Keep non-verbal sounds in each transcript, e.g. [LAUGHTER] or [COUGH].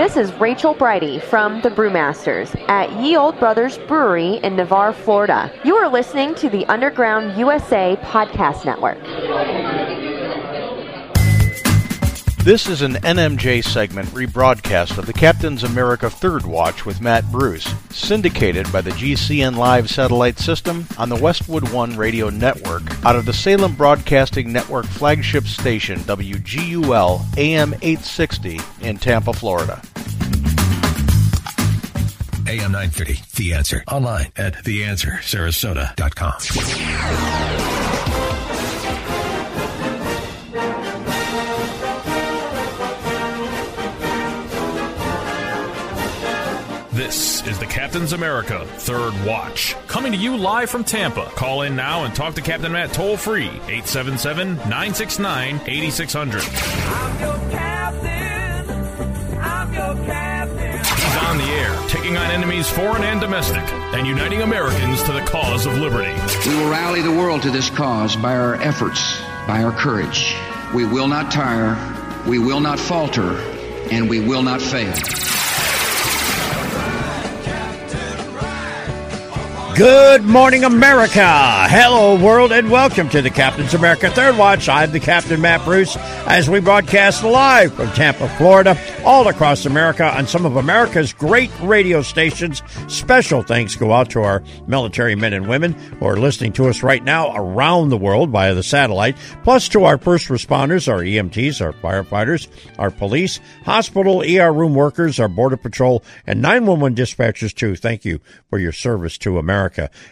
This is Rachel Brighty from the Brewmasters at Ye Olde Brothers Brewery in Navarre, Florida. You are listening to the Underground USA Podcast Network. This is an NMJ segment rebroadcast of the Captain's America Third Watch with Matt Bruce, syndicated by the GCN Live satellite system on the Westwood One radio network out of the Salem Broadcasting Network flagship station WGUL AM 860 in Tampa, Florida. AM 930, The Answer. Online at theanswersarasota.com. This is the Captain's America Third Watch. Coming to you live from Tampa. Call in now and talk to Captain Matt toll free 877 969 8600. On the air, taking on enemies foreign and domestic, and uniting Americans to the cause of liberty. We will rally the world to this cause by our efforts, by our courage. We will not tire, we will not falter, and we will not fail. Good morning, America. Hello, world, and welcome to the Captain's America Third Watch. I'm the Captain Matt Bruce as we broadcast live from Tampa, Florida, all across America on some of America's great radio stations. Special thanks go out to our military men and women who are listening to us right now around the world via the satellite, plus to our first responders, our EMTs, our firefighters, our police, hospital, ER room workers, our Border Patrol, and 911 dispatchers, too. Thank you for your service to America.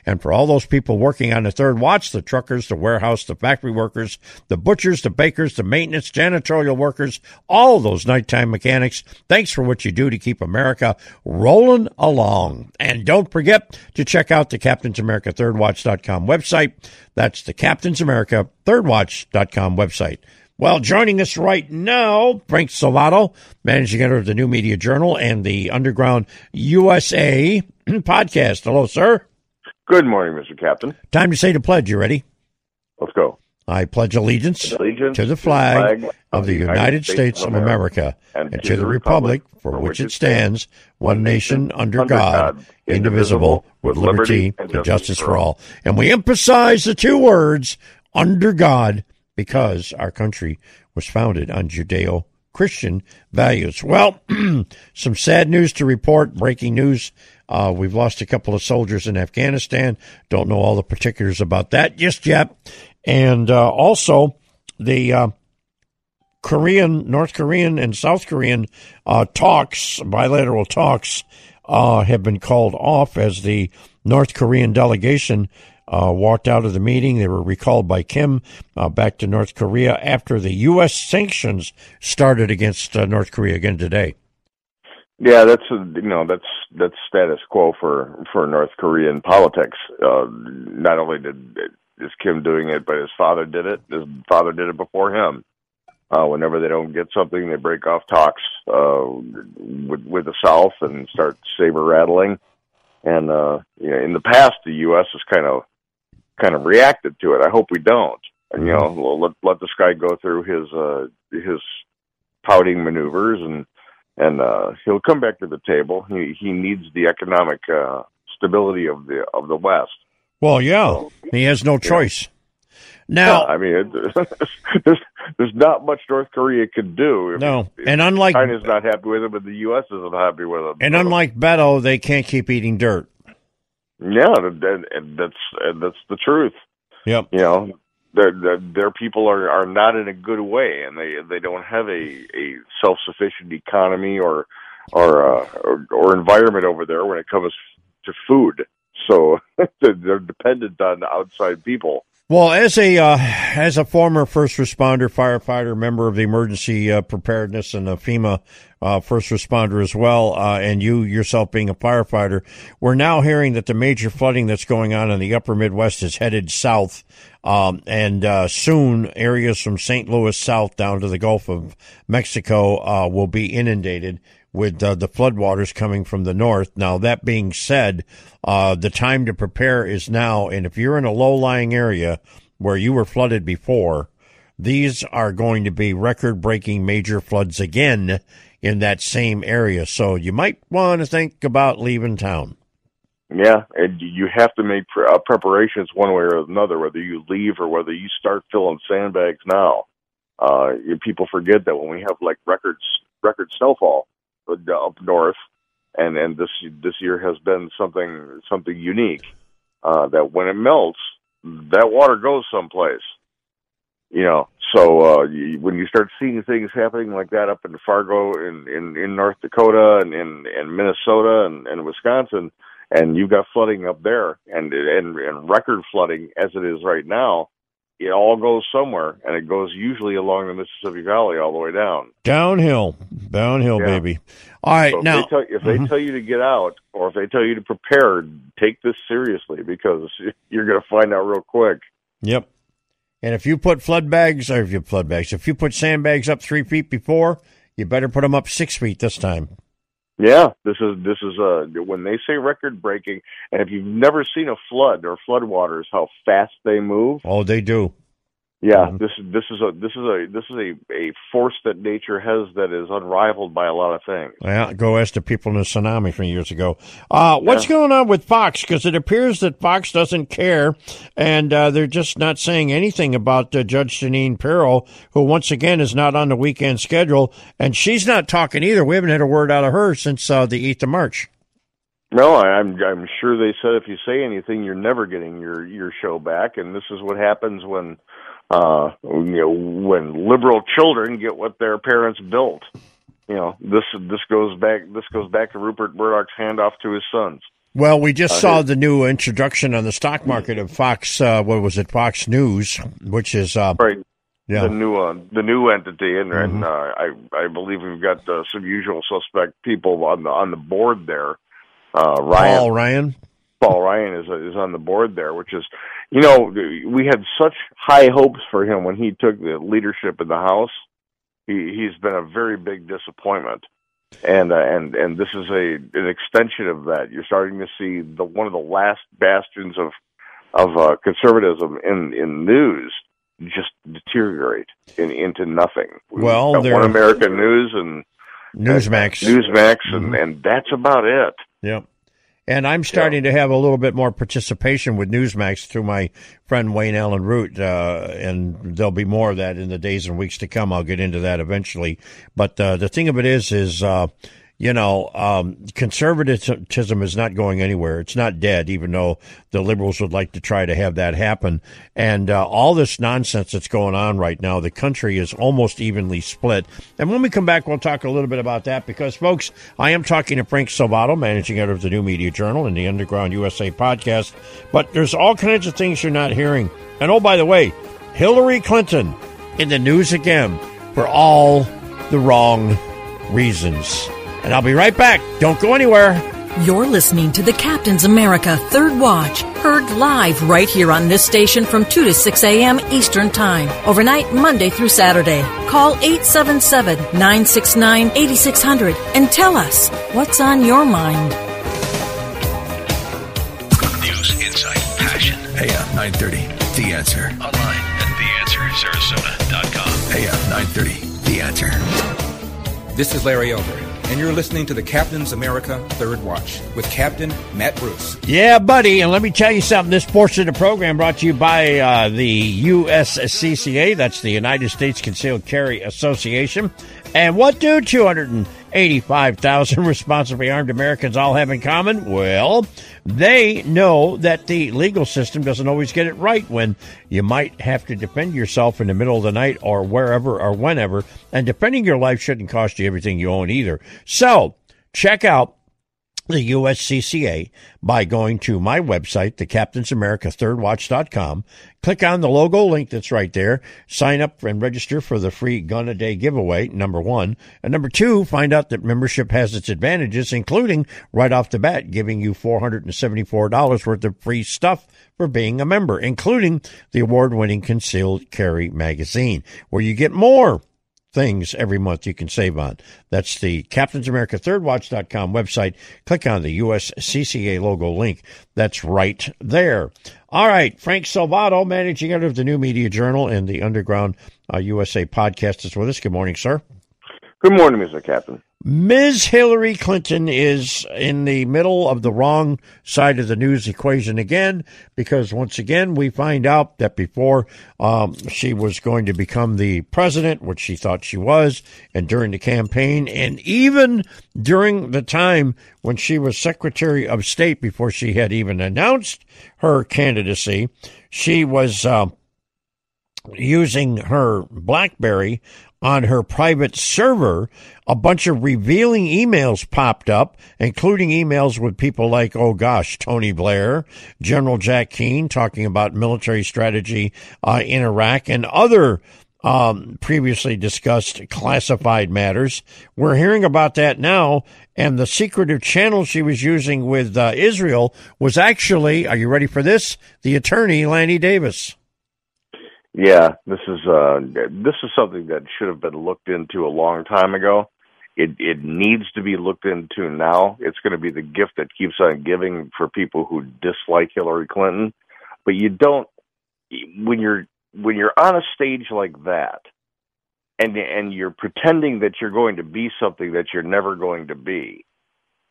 And for all those people working on the third watch, the truckers, the warehouse, the factory workers, the butchers, the bakers, the maintenance, janitorial workers, all those nighttime mechanics, thanks for what you do to keep America rolling along. And don't forget to check out the Captain's America Thirdwatch.com website. That's the Captain's America Thirdwatch.com website. Well, joining us right now, Frank Salvato, managing editor of the New Media Journal and the Underground USA [CLEARS THROAT] podcast. Hello, sir. Good morning, Mr. Captain. Time to say the pledge. You ready? Let's go. I pledge allegiance, allegiance to the flag, flag of the United States, States of America and, and to the republic for which it stands, one nation under God, indivisible, with liberty and justice for all. And we emphasize the two words, under God, because our country was founded on Judeo Christian values. Well, [CLEARS THROAT] some sad news to report, breaking news. Uh, we've lost a couple of soldiers in Afghanistan. Don't know all the particulars about that just yet. And uh, also, the uh, Korean, North Korean, and South Korean uh, talks, bilateral talks, uh, have been called off as the North Korean delegation uh, walked out of the meeting. They were recalled by Kim uh, back to North Korea after the U.S. sanctions started against uh, North Korea again today. Yeah, that's you know that's that's status quo for for North Korean politics. Uh, not only did is Kim doing it, but his father did it. His father did it before him. Uh, whenever they don't get something, they break off talks uh, with with the South and start saber rattling. And uh, you know, in the past, the U.S. has kind of kind of reacted to it. I hope we don't. And you know, let let this guy go through his uh, his pouting maneuvers, and and uh, he'll come back to the table. He he needs the economic uh, stability of the of the West. Well, yeah, he has no choice. Now, I mean, it, [LAUGHS] there's there's not much North Korea can do. If, no, if and unlike China's not happy with him, but the U.S. isn't happy with him. And unlike Beto, they can't keep eating dirt. Yeah, and, and that's and that's the truth. Yep. You know, their their, people are are not in a good way, and they they don't have a a self sufficient economy or or, uh, or or environment over there when it comes to food. So [LAUGHS] they're dependent on outside people. Well, as a uh, as a former first responder, firefighter, member of the emergency uh, preparedness and the FEMA uh, first responder as well, uh, and you yourself being a firefighter, we're now hearing that the major flooding that's going on in the upper Midwest is headed south, um, and uh, soon areas from St. Louis south down to the Gulf of Mexico uh, will be inundated with uh, the floodwaters coming from the north. Now, that being said, uh, the time to prepare is now. And if you're in a low lying area where you were flooded before, these are going to be record breaking major floods again in that same area. So you might want to think about leaving town. Yeah, and you have to make pre- uh, preparations one way or another, whether you leave or whether you start filling sandbags now. Uh, people forget that when we have like records, record snowfall, up north, and and this this year has been something something unique. Uh, that when it melts, that water goes someplace. You know, so uh, you, when you start seeing things happening like that up in Fargo, in in, in North Dakota, and in in Minnesota, and, and Wisconsin, and you've got flooding up there, and and and record flooding as it is right now, it all goes somewhere, and it goes usually along the Mississippi Valley all the way down. Downhill, downhill, Yeah. baby. All right, So if now they tell, if they Mhm. tell you to get out, or if they tell you to prepare, take this seriously because [LAUGHS] you're going to find out real quick. Yep. And if you put flood bags, or if you flood bags, if you put sandbags up three feet before, you better put them up six feet this time. Yeah, this is this is uh when they say record breaking, and if you've never seen a flood or floodwaters, how fast they move. Oh, they do. Yeah, this is this is a this is a this is a a force that nature has that is unrivaled by a lot of things. Yeah, go ask the people in the tsunami from years ago. Uh, what's Yeah. going on with Fox? Because it appears that Fox doesn't care, and uh, they're just not saying anything about uh, Judge Jeanine Pirro, who once again is not on the weekend schedule, and she's not talking either. We haven't had a word out of her since uh, the eighth of March. No, I- I'm I'm sure they said if you say anything, you're never getting your your show back, and this is what happens when uh you know when liberal children get what their parents built. You know this this goes back this goes back to Rupert Murdoch's handoff to his sons. Well, we just Uh, saw the new introduction on the stock market of Fox. Uh, what was it? Fox News, which is uh, Right. Yeah. The new uh, the new entity, and, Mhm. and uh, I I believe we've got uh, some usual suspect people on the on the board there. Uh, Ryan Paul Ryan. Paul Ryan is is on the board there, which is, you know, we had such high hopes for him when he took the leadership in the House. He he's been a very big disappointment, and uh, and and this is a an extension of that. You're starting to see the one of the last bastions of of uh, conservatism in in news just deteriorate in, into nothing. We've Well, One American News and Newsmax. Newsmax, and and that's about it. Yep. And I'm starting to have a little bit more participation with Newsmax through my friend Wayne Allen Root, uh, and there'll be more of that in the days and weeks to come. I'll get into that eventually. But uh, the thing of it is, is uh, you know, um, conservatism is not going anywhere. It's not dead, even though the liberals would like to try to have that happen. And uh, all this nonsense that's going on right now, the country is almost evenly split. And when we come back, we'll talk a little bit about that because, folks, I am talking to Frank Salvato, managing editor of the New Media Journal and the Underground USA podcast. But there's all kinds of things you're not hearing. And oh, by the way, Hillary Clinton in the news again for all the wrong reasons. And I'll be right back. Don't go anywhere. You're listening to the Captain's America Third Watch, heard live right here on this station from 2 to 6 a.m. Eastern Time, overnight Monday through Saturday. Call 877 969 8600 and tell us what's on your mind. News, insight, passion. AM uh, 930. The answer. Online at theanswersarasota.com. AM uh, 930. The answer. This is Larry Elder, and you're listening to the Captain's America Third Watch with Captain Matt Bruce. Yeah, buddy. And let me tell you something. This portion of the program brought to you by uh, the USCCA. That's the United States Concealed Carry Association. And what do 285,000 [LAUGHS] responsibly armed Americans all have in common? Well, they know that the legal system doesn't always get it right when you might have to defend yourself in the middle of the night or wherever or whenever. And defending your life shouldn't cost you everything you own either. So check out the USCCA by going to my website, the Captain's America Watch.com. Click on the logo link that's right there. Sign up and register for the free gun a day giveaway, number one. And number two, find out that membership has its advantages, including right off the bat giving you $474 worth of free stuff for being a member, including the award winning Concealed Carry magazine, where you get more things every month you can save on. That's the Captain's America Third Watch.com website. Click on the USCCA logo link. That's right there. All right. Frank Salvato, managing editor of the New Media Journal and the Underground uh, USA podcast is with us. Good morning, sir. Good morning, Mr. Captain. Ms. Hillary Clinton is in the middle of the wrong side of the news equation again, because once again, we find out that before um, she was going to become the president, which she thought she was, and during the campaign, and even during the time when she was Secretary of State, before she had even announced her candidacy, she was. Uh, using her Blackberry on her private server, a bunch of revealing emails popped up, including emails with people like, oh gosh, Tony Blair, General Jack Keane talking about military strategy uh, in Iraq, and other um, previously discussed classified matters. We're hearing about that now, and the secretive channel she was using with uh, Israel was actually, are you ready for this? The attorney, Lanny Davis. Yeah, this is uh, this is something that should have been looked into a long time ago. It it needs to be looked into now. It's going to be the gift that keeps on giving for people who dislike Hillary Clinton. But you don't when you're when you're on a stage like that, and and you're pretending that you're going to be something that you're never going to be,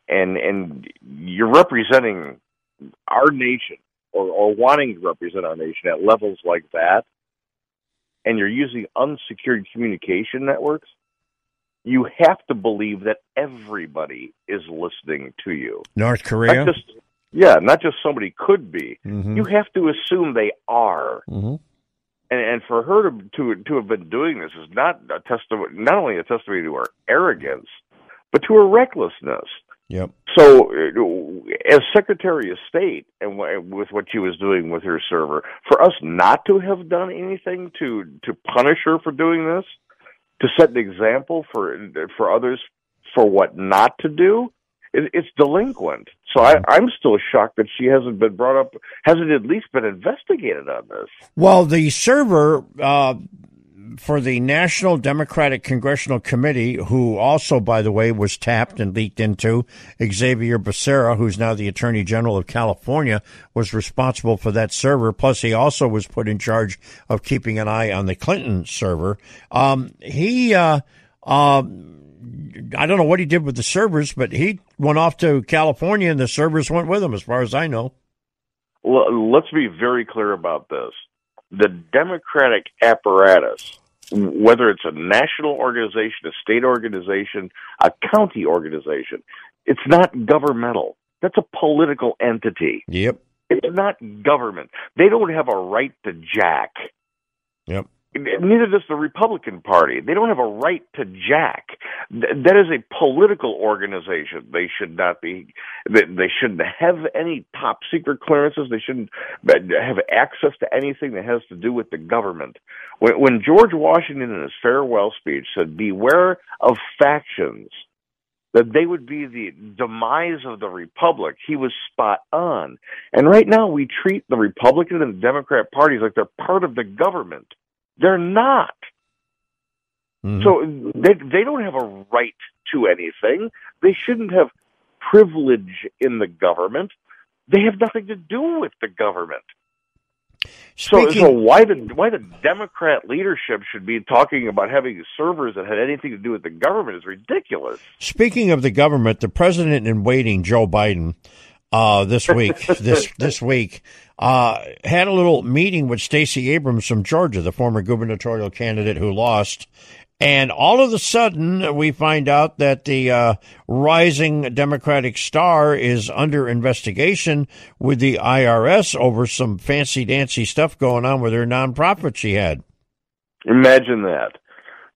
and and you're representing our nation or, or wanting to represent our nation at levels like that and you're using unsecured communication networks, you have to believe that everybody is listening to you. North Korea? Not just, yeah, not just somebody could be. Mm-hmm. You have to assume they are. Mm-hmm. And, and for her to, to to have been doing this is not a testimony, not only a testimony to her arrogance, but to her recklessness. Yep. So, uh, as Secretary of State, and with what she was doing with her server, for us not to have done anything to to punish her for doing this, to set an example for for others for what not to do, it, it's delinquent. So I, I'm still shocked that she hasn't been brought up, hasn't at least been investigated on this. Well, the server. Uh for the National Democratic Congressional Committee, who also, by the way, was tapped and leaked into, Xavier Becerra, who's now the Attorney General of California, was responsible for that server. Plus, he also was put in charge of keeping an eye on the Clinton server. Um, he, uh, uh, I don't know what he did with the servers, but he went off to California and the servers went with him, as far as I know. Let's be very clear about this the Democratic apparatus, whether it's a national organization, a state organization, a county organization, it's not governmental. That's a political entity. Yep. It's not government. They don't have a right to jack. Yep. Neither does the Republican Party. They don't have a right to jack. That is a political organization. They should not be. They shouldn't have any top secret clearances. They shouldn't have access to anything that has to do with the government. When George Washington in his farewell speech said, "Beware of factions," that they would be the demise of the republic. He was spot on. And right now we treat the Republican and the Democrat parties like they're part of the government. They're not. Mm-hmm. So they they don't have a right to anything. They shouldn't have privilege in the government. They have nothing to do with the government. So, so why the why the Democrat leadership should be talking about having servers that had anything to do with the government is ridiculous. Speaking of the government, the president in waiting, Joe Biden, uh, this week, [LAUGHS] this this week, uh, had a little meeting with Stacey Abrams from Georgia, the former gubernatorial candidate who lost, and all of a sudden, we find out that the uh, rising Democratic star is under investigation with the IRS over some fancy dancy stuff going on with her nonprofit she had. Imagine that.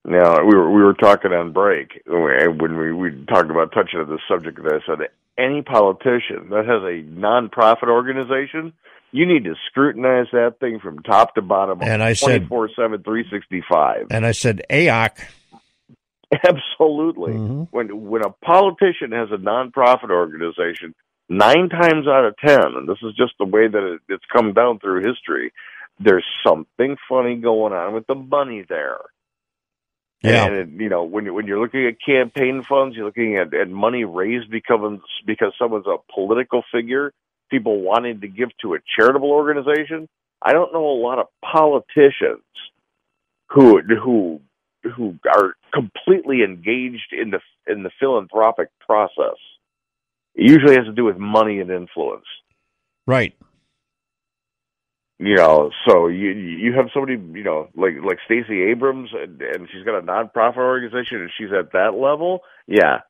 Now we were we were talking on break when we we talked about touching on the subject. That I said any politician that has a nonprofit organization you need to scrutinize that thing from top to bottom. And I said 24 7, 365. And I said, AOC. [LAUGHS] Absolutely. Mm-hmm. When when a politician has a nonprofit organization, nine times out of ten, and this is just the way that it, it's come down through history, there's something funny going on with the money there. Yeah. And you know, when when you're looking at campaign funds, you're looking at, at money raised because because someone's a political figure people wanting to give to a charitable organization. I don't know a lot of politicians who who who are completely engaged in the in the philanthropic process. It usually has to do with money and influence. Right. You know, so you you have somebody you know like like Stacey Abrams, and, and she's got a nonprofit organization, and she's at that level. Yeah,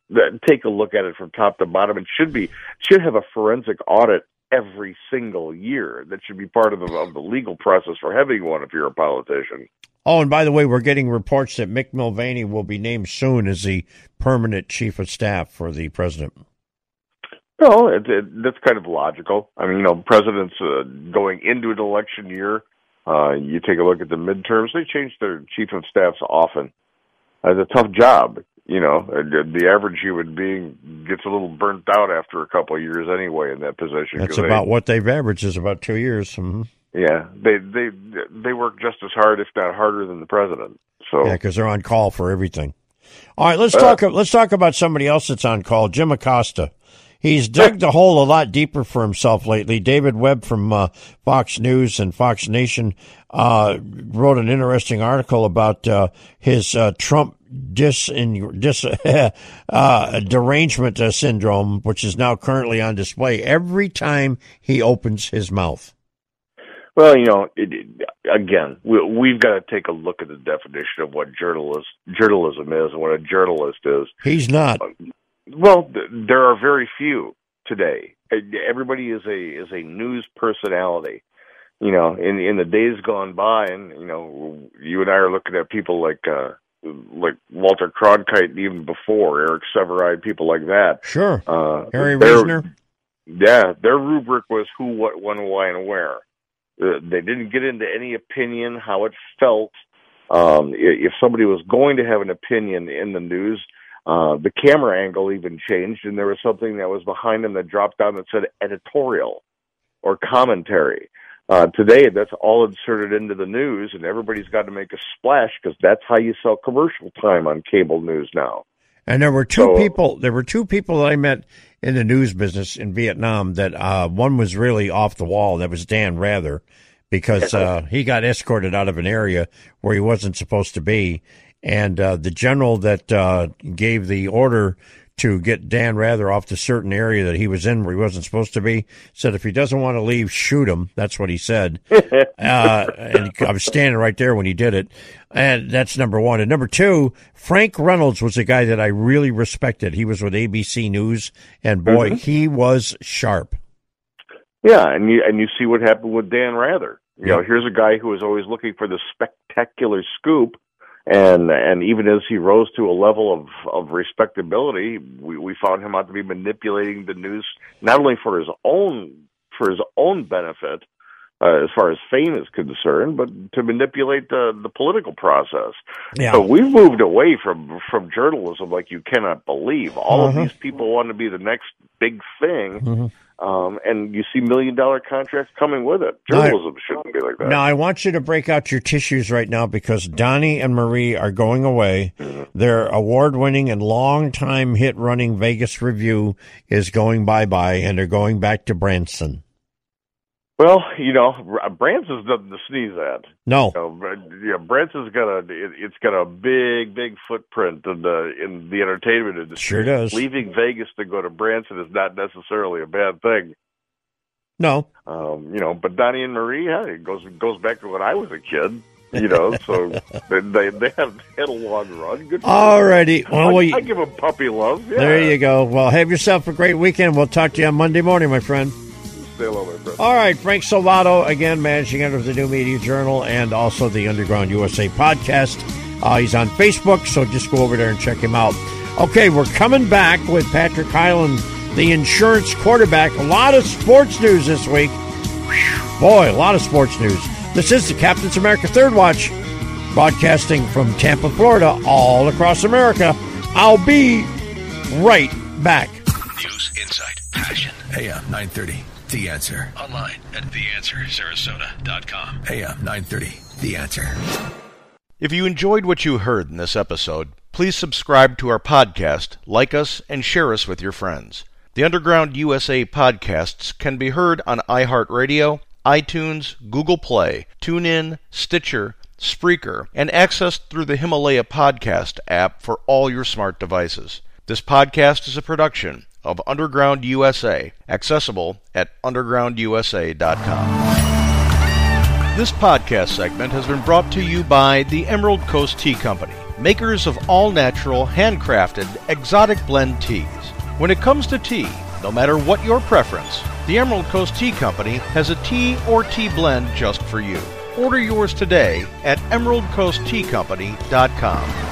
take a look at it from top to bottom. It should be should have a forensic audit every single year. That should be part of the, of the legal process for having one if you're a politician. Oh, and by the way, we're getting reports that Mick Mulvaney will be named soon as the permanent chief of staff for the president. No, it, it, that's kind of logical. I mean, you know, presidents uh, going into an election year, uh, you take a look at the midterms, they change their chief of staffs often. It's a tough job you know, the average human being gets a little burnt out after a couple of years anyway in that position. That's about they, what they've averaged is about two years. Mm-hmm. Yeah, they they they work just as hard, if not harder, than the president. So yeah, because they're on call for everything. All right, let's uh, talk. Let's talk about somebody else that's on call, Jim Acosta. He's dug the hole a lot deeper for himself lately. David Webb from uh, Fox News and Fox Nation uh, wrote an interesting article about uh, his uh, Trump dis, in, dis [LAUGHS] uh, derangement uh, syndrome, which is now currently on display every time he opens his mouth. Well, you know, it, it, again, we, have got to take a look at the definition of what journalist journalism is and what a journalist is. He's not. Well, there are very few today. Everybody is a is a news personality. You know, in in the days gone by, and you know, you and I are looking at people like uh, like Walter Cronkite even before Eric Sevareid, people like that. Sure. Uh, Harry Reasoner. Yeah, their rubric was who, what, when, why, and where. Uh, they didn't get into any opinion, how it felt. Um, if somebody was going to have an opinion in the news, uh, the camera angle even changed, and there was something that was behind them that dropped down that said editorial or commentary. Uh, today, that's all inserted into the news, and everybody's got to make a splash because that's how you sell commercial time on cable news now. And there were two so, people. There were two people that I met in the news business in Vietnam. That uh, one was really off the wall. That was Dan Rather, because uh, he got escorted out of an area where he wasn't supposed to be, and uh, the general that uh, gave the order to get Dan Rather off the certain area that he was in where he wasn't supposed to be. Said if he doesn't want to leave, shoot him. That's what he said. [LAUGHS] uh, and I was standing right there when he did it. And that's number one. And number two, Frank Reynolds was a guy that I really respected. He was with ABC News, and boy, mm-hmm. he was sharp. Yeah, and you and you see what happened with Dan Rather. You know, here's a guy who was always looking for the spectacular scoop and and even as he rose to a level of of respectability, we we found him out to be manipulating the news not only for his own for his own benefit, uh, as far as fame is concerned, but to manipulate the the political process. Yeah. So we've moved away from from journalism like you cannot believe. All uh-huh. of these people want to be the next big thing. Mm-hmm. Um, and you see million dollar contracts coming with it. Journalism shouldn't be like that. Now, I want you to break out your tissues right now because Donny and Marie are going away. Mm-hmm. Their award winning and long time hit running Vegas revue is going bye bye, and they're going back to Branson. Well, you know, Branson is nothing to sneeze at. No. You know, yeah, Branson has got a it, it's got a big, big footprint in the in the entertainment industry. Sure does. Leaving Vegas to go to Branson is not necessarily a bad thing. No. Um, you know, but Donny and Marie, it goes goes back to when I was a kid. You know, [LAUGHS] so they they, they have had a long run. Good. All righty. Well, I, we, I give them puppy love. Yeah. there you go. Well, have yourself a great weekend. We'll talk to you on Monday morning, my friend. Stay low, my friend. All right, Frank Salvato, again, managing editor of the New Media Journal and also the Underground USA podcast. Uh, he's on Facebook, so just go over there and check him out. Okay, we're coming back with Patrick Hyland, the insurance quarterback. A lot of sports news this week. Boy, a lot of sports news. This is the Captain's America Third Watch, broadcasting from Tampa, Florida, all across America. I'll be right back. News, insight, passion. AM 930. The Answer. Online at theanswersarasota.com. AM 930. The Answer. If you enjoyed what you heard in this episode, please subscribe to our podcast, like us, and share us with your friends. The Underground USA podcasts can be heard on iHeartRadio, iTunes, Google Play, TuneIn, Stitcher, Spreaker, and accessed through the Himalaya Podcast app for all your smart devices. This podcast is a production of Underground USA, accessible at undergroundusa.com. This podcast segment has been brought to you by the Emerald Coast Tea Company, makers of all natural, handcrafted, exotic blend teas. When it comes to tea, no matter what your preference, the Emerald Coast Tea Company has a tea or tea blend just for you. Order yours today at emeraldcoastteacompany.com.